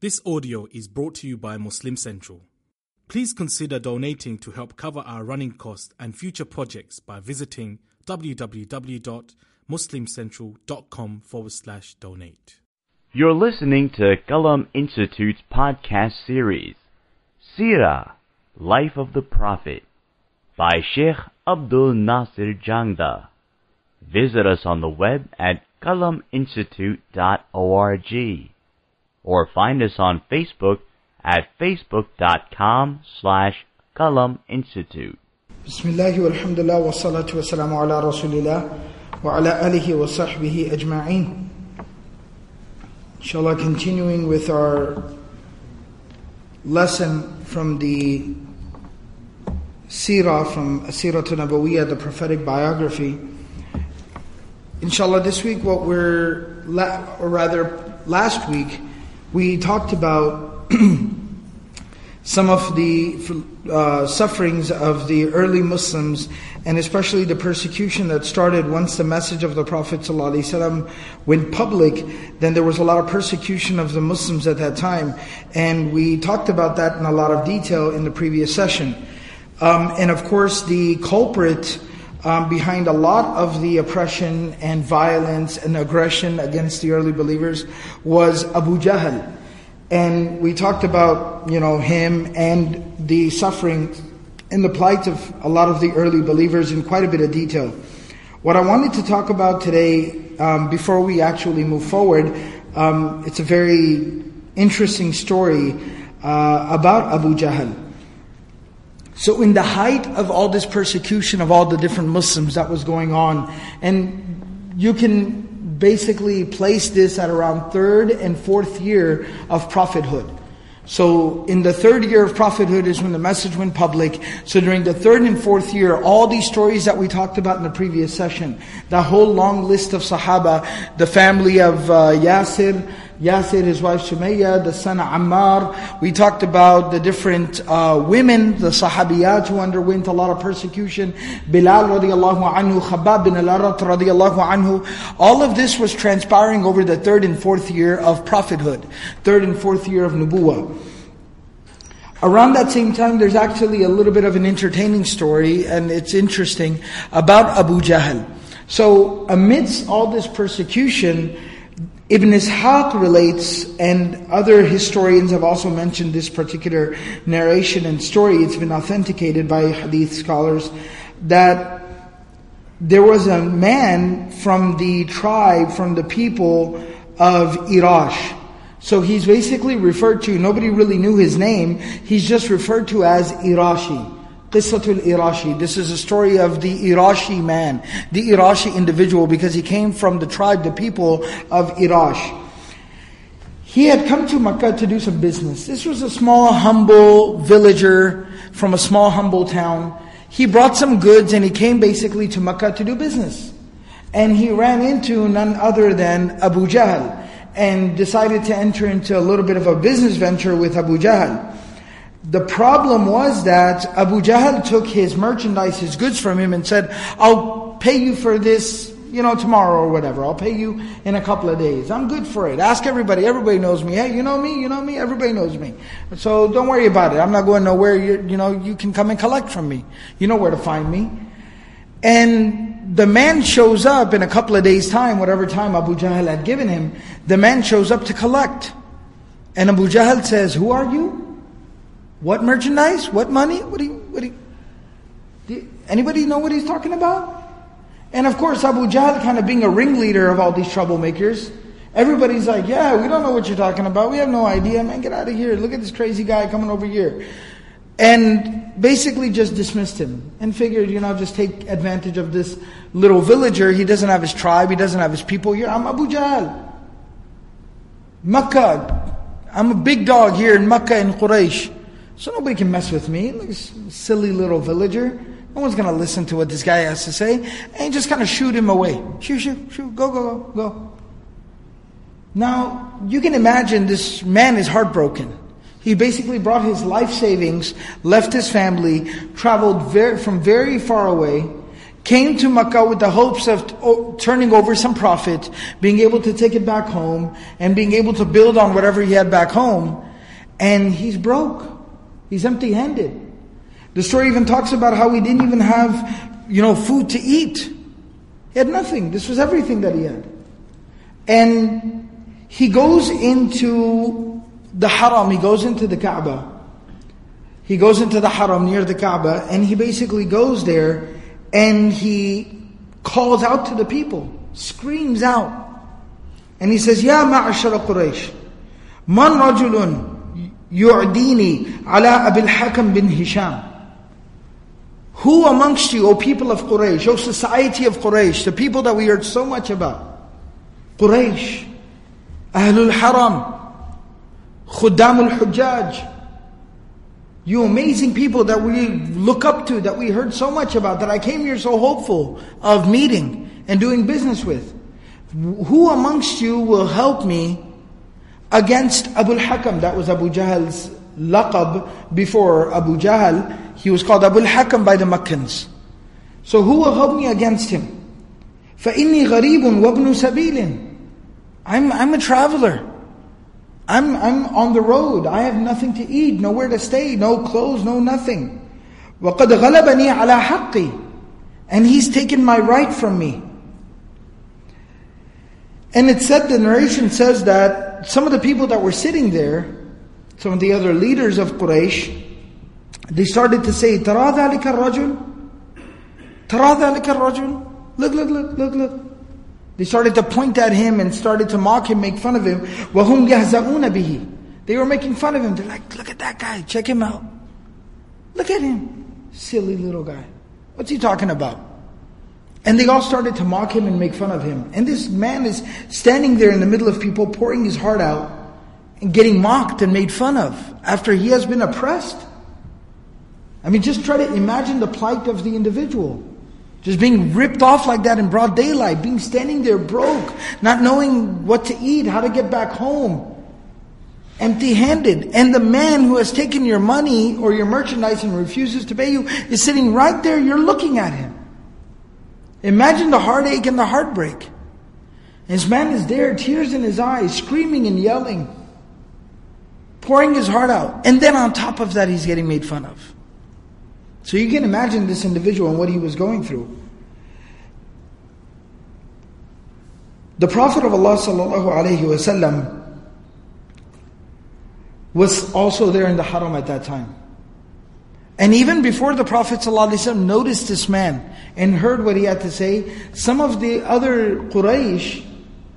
This audio is brought to you by Muslim Central. Please consider donating to help cover our running costs and future projects by visiting www.muslimcentral.com forward slash donate. You're listening to Qalam Institute's podcast series, Sirah, Life of the Prophet, by Sheikh Abdul Nasir Jangda. Visit us on the web at qalaminstitute.org or find us on Facebook at facebook.com slash Qalam Institute. Bismillah walhamdulillah wa salatu wa salamu ala rasulillah wa ala alihi wa sahbihi ajma'in. Inshallah, continuing with our lesson from the Sirah, from Asiratu Nabawiyah, the prophetic biography. Inshallah, this week what we're, la- or rather last week, we talked about some of the uh, sufferings of the early Muslims and especially the persecution that started once the message of the Prophet ﷺ went public, then there was a lot of persecution of the Muslims at that time. And we talked about that in a lot of detail in the previous session. Um, and of course, the culprit um, behind a lot of the oppression and violence and aggression against the early believers was Abu Jahl. And we talked about, you know, him and the suffering and the plight of a lot of the early believers in quite a bit of detail. What I wanted to talk about today, um, before we actually move forward, um, it's a very interesting story uh, about Abu Jahl. So, in the height of all this persecution of all the different Muslims that was going on, and you can basically place this at around third and fourth year of prophethood. So, in the third year of prophethood is when the message went public. So, during the third and fourth year, all these stories that we talked about in the previous session, the whole long list of Sahaba, the family of uh, Yasir, Yasir, his wife Sumayya, the son of Ammar. We talked about the different uh, women, the Sahabiyat who underwent a lot of persecution. Bilal radiallahu anhu, Khabbab bin al-Arat radiallahu anhu. All of this was transpiring over the third and fourth year of prophethood. Third and fourth year of Nubuwah. Around that same time, there's actually a little bit of an entertaining story, and it's interesting, about Abu Jahl. So, amidst all this persecution, Ibn Ishaq relates, and other historians have also mentioned this particular narration and story. It's been authenticated by hadith scholars that there was a man from the tribe, from the people of Irash. So he's basically referred to, nobody really knew his name, he's just referred to as Irashi. Qissatul Irashi. This is a story of the Irashi man, the Irashi individual, because he came from the tribe, the people of Irash. He had come to Makkah to do some business. This was a small, humble villager from a small, humble town. He brought some goods and he came basically to Makkah to do business. And he ran into none other than Abu Jahl and decided to enter into a little bit of a business venture with Abu Jahl. The problem was that Abu Jahl took his merchandise, his goods from him and said, I'll pay you for this, you know, tomorrow or whatever. I'll pay you in a couple of days. I'm good for it. Ask everybody. Everybody knows me. Hey, you know me? You know me? Everybody knows me. So don't worry about it. I'm not going nowhere. You, you know, you can come and collect from me. You know where to find me. And the man shows up in a couple of days' time, whatever time Abu Jahl had given him, the man shows up to collect. And Abu Jahl says, Who are you? What merchandise? What money? What do you, what do you, do anybody know what he's talking about? And of course, Abu Jahl kind of being a ringleader of all these troublemakers, everybody's like, yeah, we don't know what you're talking about. We have no idea, man. Get out of here. Look at this crazy guy coming over here. And basically just dismissed him and figured, you know, just take advantage of this little villager. He doesn't have his tribe. He doesn't have his people here. I'm Abu Jahl. Makkah. I'm a big dog here in Makkah in Quraysh. So nobody can mess with me. Like silly little villager. No one's going to listen to what this guy has to say. And just kind of shoot him away. Shoot, shoot, shoot. Go, go, go, go. Now, you can imagine this man is heartbroken. He basically brought his life savings, left his family, traveled very, from very far away, came to Makkah with the hopes of turning over some profit, being able to take it back home, and being able to build on whatever he had back home. And he's broke. He's empty handed. The story even talks about how he didn't even have, you know, food to eat. He had nothing. This was everything that he had. And he goes into the haram, he goes into the Kaaba. He goes into the haram near the Kaaba, and he basically goes there and he calls out to the people, screams out. And he says, Ya ma'ashara Quraysh, man rajulun yu'dini ala abil hakam bin Hisham. Who amongst you, O people of Quraysh, O society of Quraysh, the people that we heard so much about, Quraysh, Ahlul Haram, Khuddamul Hujjaj, you amazing people that we look up to, that we heard so much about, that I came here so hopeful of meeting and doing business with. Who amongst you will help me against Abu al-Hakam? That was Abu Jahl's laqab before Abu Jahl. He was called Abu al-Hakam by the Meccans. So who will help me against him? فَإِنِّي غَرِيبٌ وَابْنُ سَبِيلٍ I'm, I'm a traveler. I'm, I'm on the road. I have nothing to eat, nowhere to stay, no clothes, no nothing. وَقَدْ غَلَبَنِي عَلَى حَقِّي And he's taken my right from me. And it said, the narration says that some of the people that were sitting there, some of the other leaders of Quraysh, they started to say, تَرَى ذَلِكَ الرَّجُلُ تَرَى ذَلِكَ الرَّجُلُ Look, look, look, look, look. They started to point at him and started to mock him, make fun of him. وَهُمْ يَهْزَؤُونَ بِهِ They were making fun of him. They're like, look at that guy, check him out. Look at him. Silly little guy. What's he talking about? And they all started to mock him and make fun of him. And this man is standing there in the middle of people, pouring his heart out, and getting mocked and made fun of after he has been oppressed. I mean, just try to imagine the plight of the individual. Just being ripped off like that in broad daylight, being standing there broke, not knowing what to eat, how to get back home, empty handed. And the man who has taken your money or your merchandise and refuses to pay you is sitting right there, you're looking at him. Imagine the heartache and the heartbreak. This man is there, tears in his eyes, screaming and yelling, pouring his heart out. And then on top of that, he's getting made fun of. So you can imagine this individual and what he was going through. The Prophet of Allah was also there in the haram at that time. And even before the Prophet ﷺ noticed this man and heard what he had to say, some of the other Quraysh,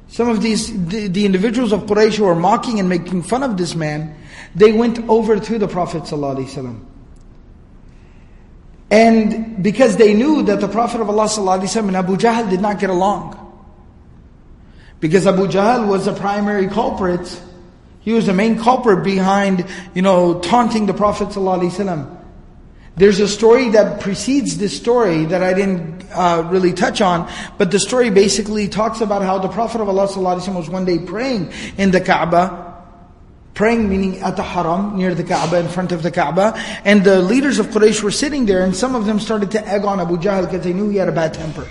some of these the, the individuals of Quraysh who were mocking and making fun of this man, they went over to the Prophet ﷺ. And because they knew that the Prophet of Allah ﷺ and Abu Jahl did not get along. Because Abu Jahl was the primary culprit. He was the main culprit behind, you know, taunting the Prophet ﷺ. There's a story that precedes this story that I didn't uh, really touch on, but the story basically talks about how the Prophet of Allah was one day praying in the Kaaba, praying meaning at the haram, near the Kaaba, in front of the Kaaba. And the leaders of Quraysh were sitting there and some of them started to egg on Abu Jahl because they knew he had a bad temper.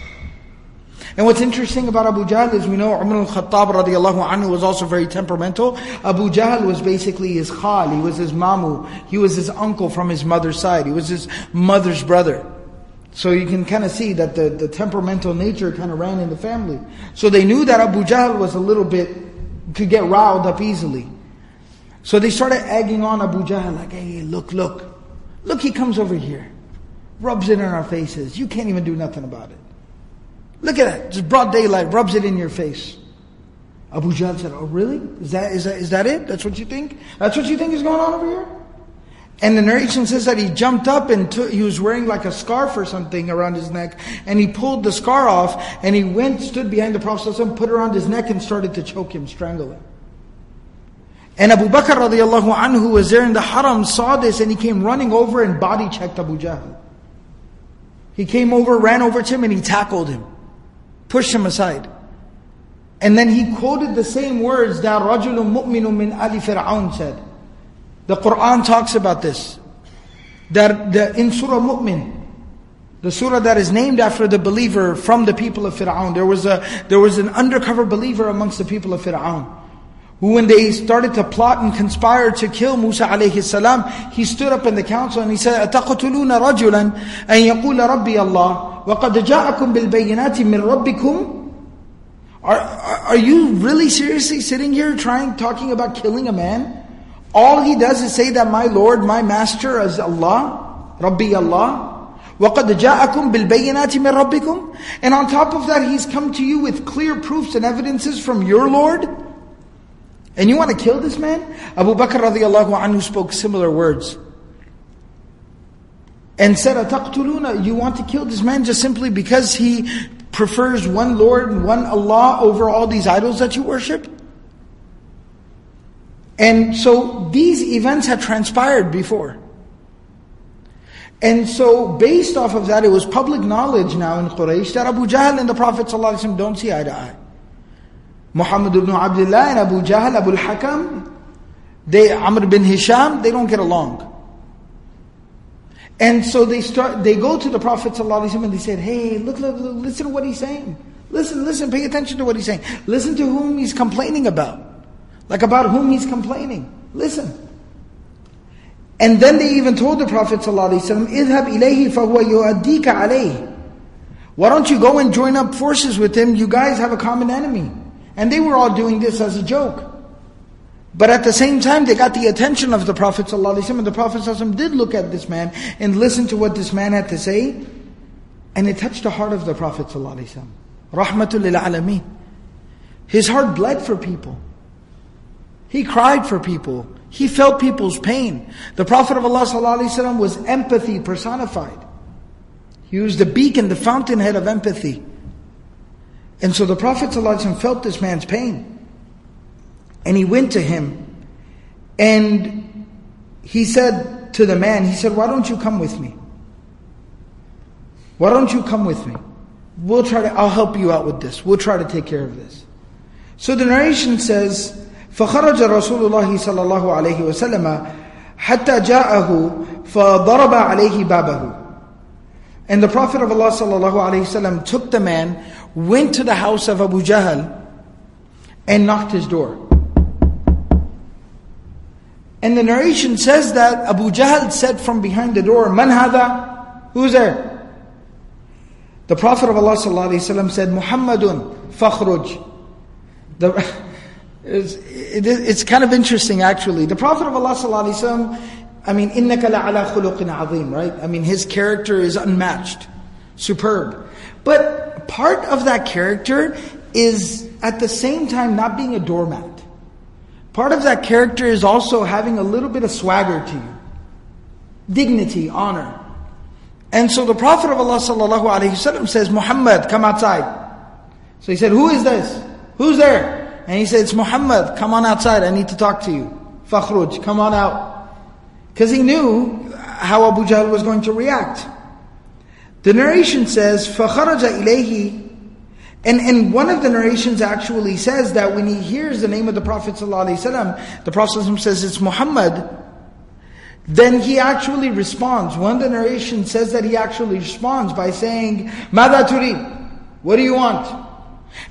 And what's interesting about Abu Jahl is we know Umar al-Khattab radiallahu anhu was also very temperamental. Abu Jahl was basically his khal, he was his mamu, he was his uncle from his mother's side, he was his mother's brother. So you can kind of see that the, the temperamental nature kind of ran in the family. So they knew that Abu Jahl was a little bit, could get riled up easily. So they started egging on Abu Jahl, like, hey, look, look. Look, he comes over here. Rubs it in our faces. You can't even do nothing about it. Look at that. Just broad daylight, rubs it in your face. Abu Jahl said, oh really? Is that, is that, is that it? That's what you think? That's what you think is going on over here? And the narration says that he jumped up and took, he was wearing like a scarf or something around his neck, and he pulled the scar off, and he went, stood behind the Prophet, put it around his neck, and started to choke him, strangle him. And Abu Bakr radiallahu anhu was there in the haram saw this and he came running over and body checked Abu Jahl. He came over, ran over to him and he tackled him Pushed him aside. And then he quoted the same words that رَجُلٌ مُؤْمِنٌ مِنْ Ali Fir'aun said. The Quran talks about this. That the, in Surah Mu'min, The surah that is named after the believer from the people of Fir'aun. There was a, there was an undercover believer amongst the people of Fir'aun. Who when they started to plot and conspire to kill Musa alayhi salam, he stood up in the council and he said, أَتَقْتُلُونَ رَجُلًا أَن يَقُولَ رَبِّي اللَّهِ وَقَدْ جَاءَكُم بِالْبَيِّنَاتِ مِن رَبِّكُمْ are, are you really seriously sitting here trying, talking about killing a man? All he does is say that my Lord, my Master is Allah, Rabbi Allah. وَقَدْ جَاءَكُمْ بِالْبَيِّنَاتِ مِنْ رَبِّكُمْ And on top of that, He's come to you with clear proofs and evidences from your Lord. And you want to kill this man? Abu Bakr radiallahu anhu spoke similar words. And said, أَتَقْتُلُونَ You want to kill this man just simply because he prefers one Lord and one Allah over all these idols that you worship? And so these events had transpired before. And so based off of that, it was public knowledge now in Quraysh that Abu Jahl and the Prophet ﷺ don't see eye to eye. Muhammad ibn Abdullah and Abu Jahl, Abu al-Hakam, they, Amr bin Hisham, they don't get along. And so they start, they go to the Prophet ﷺ and they said, hey, look, look, look, listen to what he's saying. Listen, listen, pay attention to what he's saying. Listen to whom he's complaining about. Like about whom he's complaining. Listen. And then they even told the Prophet ﷺ, اذهب إليه فهو يؤديك عليه. Why don't you go and join up forces with him? You guys have a common enemy. And they were all doing this as a joke. But at the same time, they got the attention of the Prophet ﷺ, and the Prophet ﷺ did look at this man and listen to what this man had to say, and it touched the heart of the Prophet ﷺ. Rahmatul lil alameen. His heart bled for people. He cried for people. He felt people's pain. The Prophet of Allah ﷺ was empathy personified. He was the beacon, the fountainhead of empathy. And so the Prophet ﷺ felt this man's pain. And he went to him and he said to the man, he said, Why don't you come with me? Why don't you come with me? We'll try to, I'll help you out with this. We'll try to take care of this. So the narration says, فخرج رسول الله صلى الله عليه وسلم حتى جاءه فضرب عليه بابه And the Prophet of Allah صلى الله عليه وسلم took the man, went to the house of Abu Jahl and knocked his door. And the narration says that Abu Jahl said from behind the door, Man hada? Who's there? The Prophet of Allah ﷺ said, Muhammadun fakhruj. The, it's, it, it's kind of interesting actually. The Prophet of Allah ﷺ, I mean, إِنَّكَ لَعَلَى خُلُقٍ عَظِيمٍ, right? I mean, his character is unmatched, superb. But part of that character is at the same time not being a doormat. Part of that character is also having a little bit of swagger to you. Dignity, honor. And so the Prophet of Allah sallallahu alaihi wasallam says, Muhammad, come outside. So he said, who is this? Who's there? And he said, it's Muhammad, come on outside, I need to talk to you. Fakhruj, come on out. Because he knew how Abu Jahl was going to react. The narration says, فَخَرَجَ إِلَيْهِ and, and one of the narrations actually says that when he hears the name of the Prophet ﷺ, the Prophet says it's Muhammad, then he actually responds. One of the narrations says that he actually responds by saying, Mada turi, what do you want?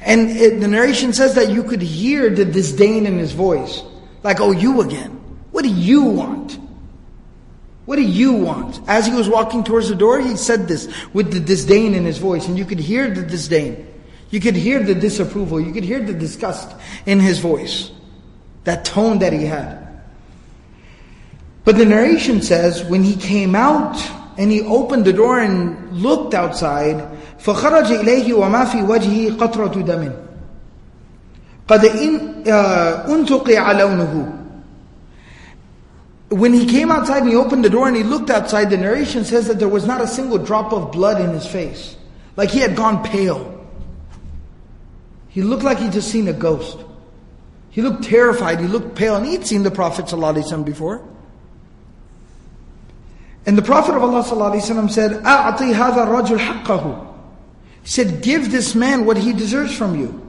And it, the narration says that you could hear the disdain in his voice. Like, oh, you again. What do you want? What do you want? As he was walking towards the door, he said this with the disdain in his voice, and you could hear the disdain. You could hear the disapproval. You could hear the disgust in his voice. That tone that he had. But the narration says, when he came out and he opened the door and looked outside, فَخَرَجَ إِلَيْهِ وَمَا فِي وَجْهِهِ قَطْرَةُ دَمٍ قَدْ أُنْتُقِعَ لَوْنُهُ when he came outside and he opened the door and he looked outside, the narration says that there was not a single drop of blood in his face. Like he had gone pale. He looked like he'd just seen a ghost. He looked terrified, he looked pale, and he'd seen the Prophet ﷺ before. And the Prophet of Allah ﷺ said, أَعْطِي هَذَا الرَّجُلْ حَقَّهُ He said, give this man what he deserves from you.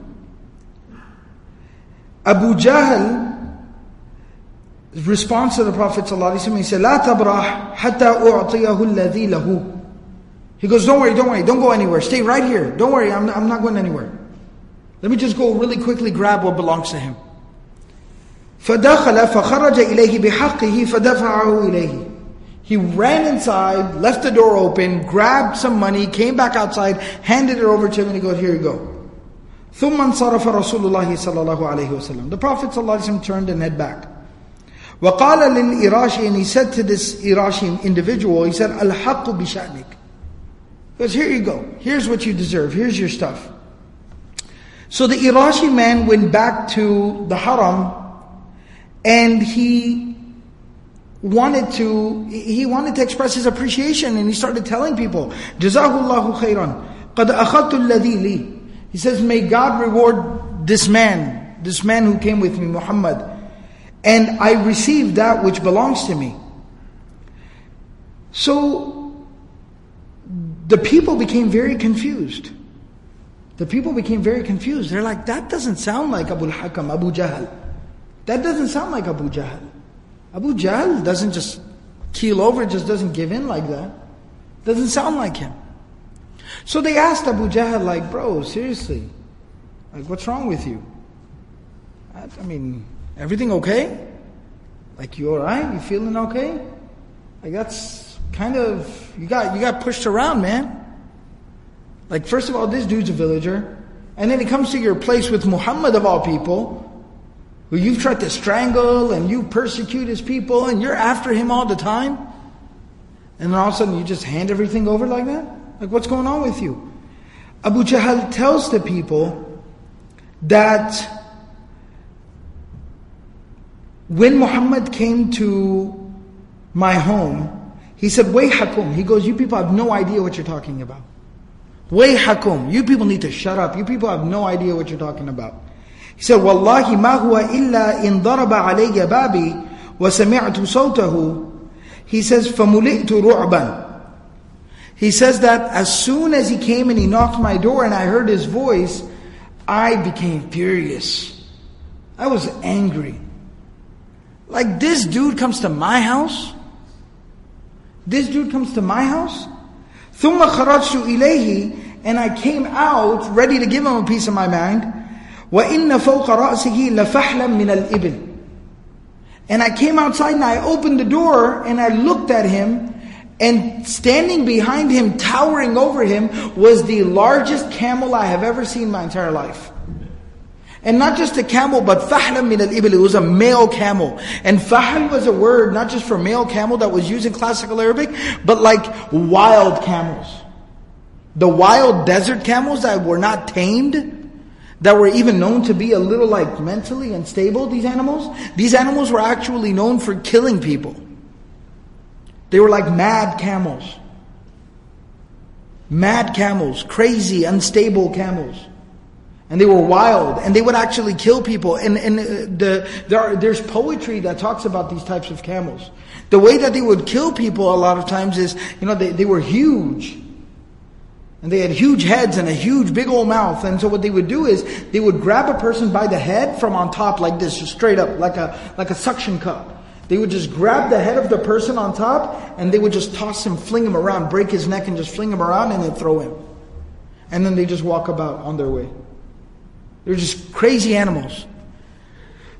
Abu Jahl response to the Prophet ﷺ, he said, لا تبرح حتى أعطيه الذي له He goes, don't worry, don't worry, don't go anywhere. Stay right here. Don't worry, I'm, I'm not going anywhere. Let me just go really quickly grab what belongs to him. فدخل فخرج إليه بحقه فدفعه إليه. He ran inside, left the door open, grabbed some money, came back outside, handed it over to him, and he goes, Here you go. ثم انصرف رسول الله صلى الله عليه وسلم. The Prophet صلى الله عليه وسلم turned and head back. وقال للإراشي and he said to this Irashi individual, he said, الحق بشأنك. He goes, here you go. Here's what you deserve. Here's your stuff. So the Irashi man went back to the haram and he wanted to he wanted to express his appreciation and he started telling people jazahullahu khairan qad akhadtu alladhi li he says may god reward this man this man who came with me muhammad and i received that which belongs to me so the people became very confused the people became very confused they're like that doesn't sound like abu al-hakam abu jahl that doesn't sound like abu jahl Abu Jahl doesn't just keel over, just doesn't give in like that. Doesn't sound like him. So they asked Abu Jahl, like, bro, seriously, like, what's wrong with you? I, I mean, everything okay? Like, you alright? You feeling okay? Like, that's kind of, you got, you got pushed around, man. Like, first of all, this dude's a villager. And then he comes to your place with Muhammad of all people who you've tried to strangle and you persecute his people and you're after him all the time? And then all of a sudden you just hand everything over like that? Like what's going on with you? Abu Jahl tells the people that when Muhammad came to my home, he said, Wayhakum. He goes, You people have no idea what you're talking about. Wayhakum. You people need to shut up. You people have no idea what you're talking about. He said, والله ما هو إلا إن ضرب علي بابي وسمعت صوته. He says, فملئت رعبا. He says that as soon as he came and he knocked my door and I heard his voice, I became furious. I was angry. Like this dude comes to my house? This dude comes to my house? ثُمَّ خَرَجْتُ إِلَيْهِ And I came out ready to give him a piece of my mind. وَإِنَّ فَوْقَ رَأْسِهِ min al-ibil. and I came outside and I opened the door and I looked at him and standing behind him, towering over him, was the largest camel I have ever seen in my entire life. And not just a camel, but fahlan min al-ibil. It was a male camel. And fahl was a word not just for male camel that was used in classical Arabic, but like wild camels. The wild desert camels that were not tamed that were even known to be a little like mentally unstable, these animals, these animals were actually known for killing people. They were like mad camels. Mad camels, crazy, unstable camels. And they were wild, and they would actually kill people. And, and uh, the, there are, there's poetry that talks about these types of camels. The way that they would kill people a lot of times is, you know, they, they were huge. And they had huge heads and a huge big old mouth. And so what they would do is they would grab a person by the head from on top like this, just straight up, like a, like a suction cup. They would just grab the head of the person on top and they would just toss him, fling him around, break his neck and just fling him around and then throw him. And then they just walk about on their way. They're just crazy animals.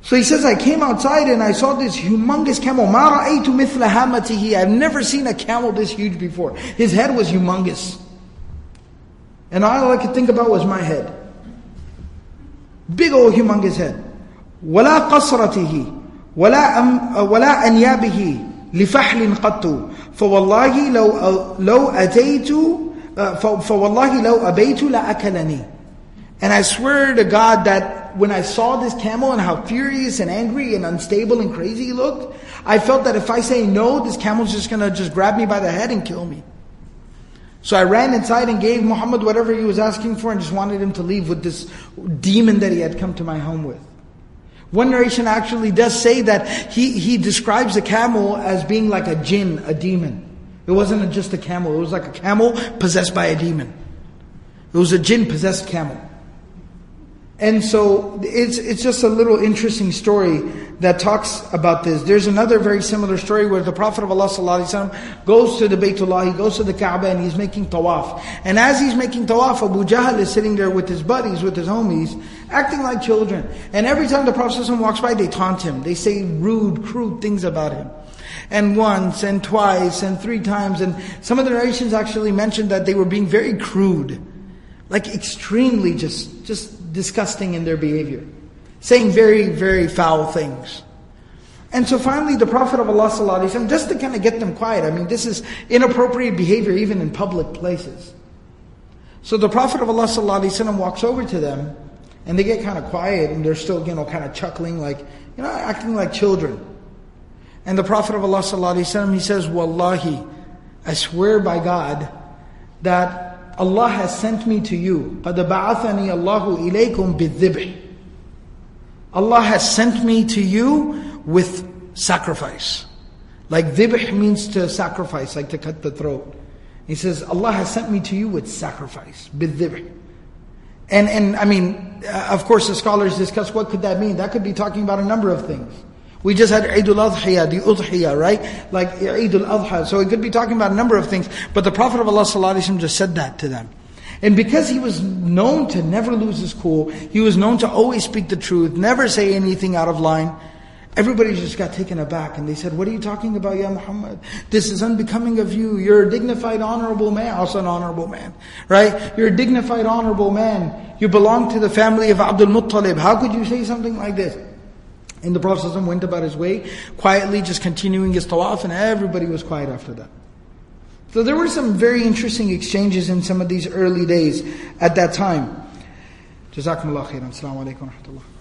So he says, I came outside and I saw this humongous camel. I've never seen a camel this huge before. His head was humongous. And all I could think about was my head. Big old humongous head. ولا قصرته ولا أم ولا أنيابه لفحل قط فوالله لو لو أتيت فوالله لو أبيت لأكلني and I swear to God that when I saw this camel and how furious and angry and unstable and crazy he looked, I felt that if I say no, this camel's just gonna just grab me by the head and kill me. So I ran inside and gave Muhammad whatever he was asking for and just wanted him to leave with this demon that he had come to my home with. One narration actually does say that he, he describes the camel as being like a jinn, a demon. It wasn't just a camel, it was like a camel possessed by a demon. It was a jinn possessed camel. And so it's, it's just a little interesting story that talks about this. There's another very similar story where the Prophet of Allah goes to the Baytullah, he goes to the Kaaba and he's making tawaf. And as he's making tawaf, Abu Jahl is sitting there with his buddies, with his homies, acting like children. And every time the Prophet ﷺ walks by, they taunt him. They say rude, crude things about him. And once, and twice, and three times. And some of the narrations actually mentioned that they were being very crude. Like extremely just, just disgusting in their behavior, saying very, very foul things. And so finally, the Prophet of Allah, ﷺ, just to kind of get them quiet, I mean, this is inappropriate behavior even in public places. So the Prophet of Allah ﷺ walks over to them, and they get kind of quiet, and they're still, you know, kind of chuckling, like, you know, acting like children. And the Prophet of Allah ﷺ, he says, Wallahi, I swear by God that Allah has sent me to you. قَدْ بَعَثَنِي اللَّهُ إِلَيْكُمْ بِالذِّبْحِ Allah has sent me to you with sacrifice. Like dhibh means to sacrifice, like to cut the throat. He says, Allah has sent me to you with sacrifice, بالذبح. And, and I mean, uh, of course the scholars discuss what could that mean. That could be talking about a number of things. We just had Eid al-Adhiya, the Udhiya, right? Like Eid al-Adha. So it could be talking about a number of things. But the Prophet of Allah just said that to them. And because he was known to never lose his cool, he was known to always speak the truth, never say anything out of line, everybody just got taken aback and they said, What are you talking about, Ya Muhammad? This is unbecoming of you. You're a dignified, honorable man. Also an honorable man, right? You're a dignified, honorable man. You belong to the family of Abdul Muttalib. How could you say something like this? And the Prophet went about his way, quietly just continuing his tawaf, and everybody was quiet after that. So there were some very interesting exchanges in some of these early days at that time. Jazakumullah khairan. Assalamu alaikum wa rahmatullah.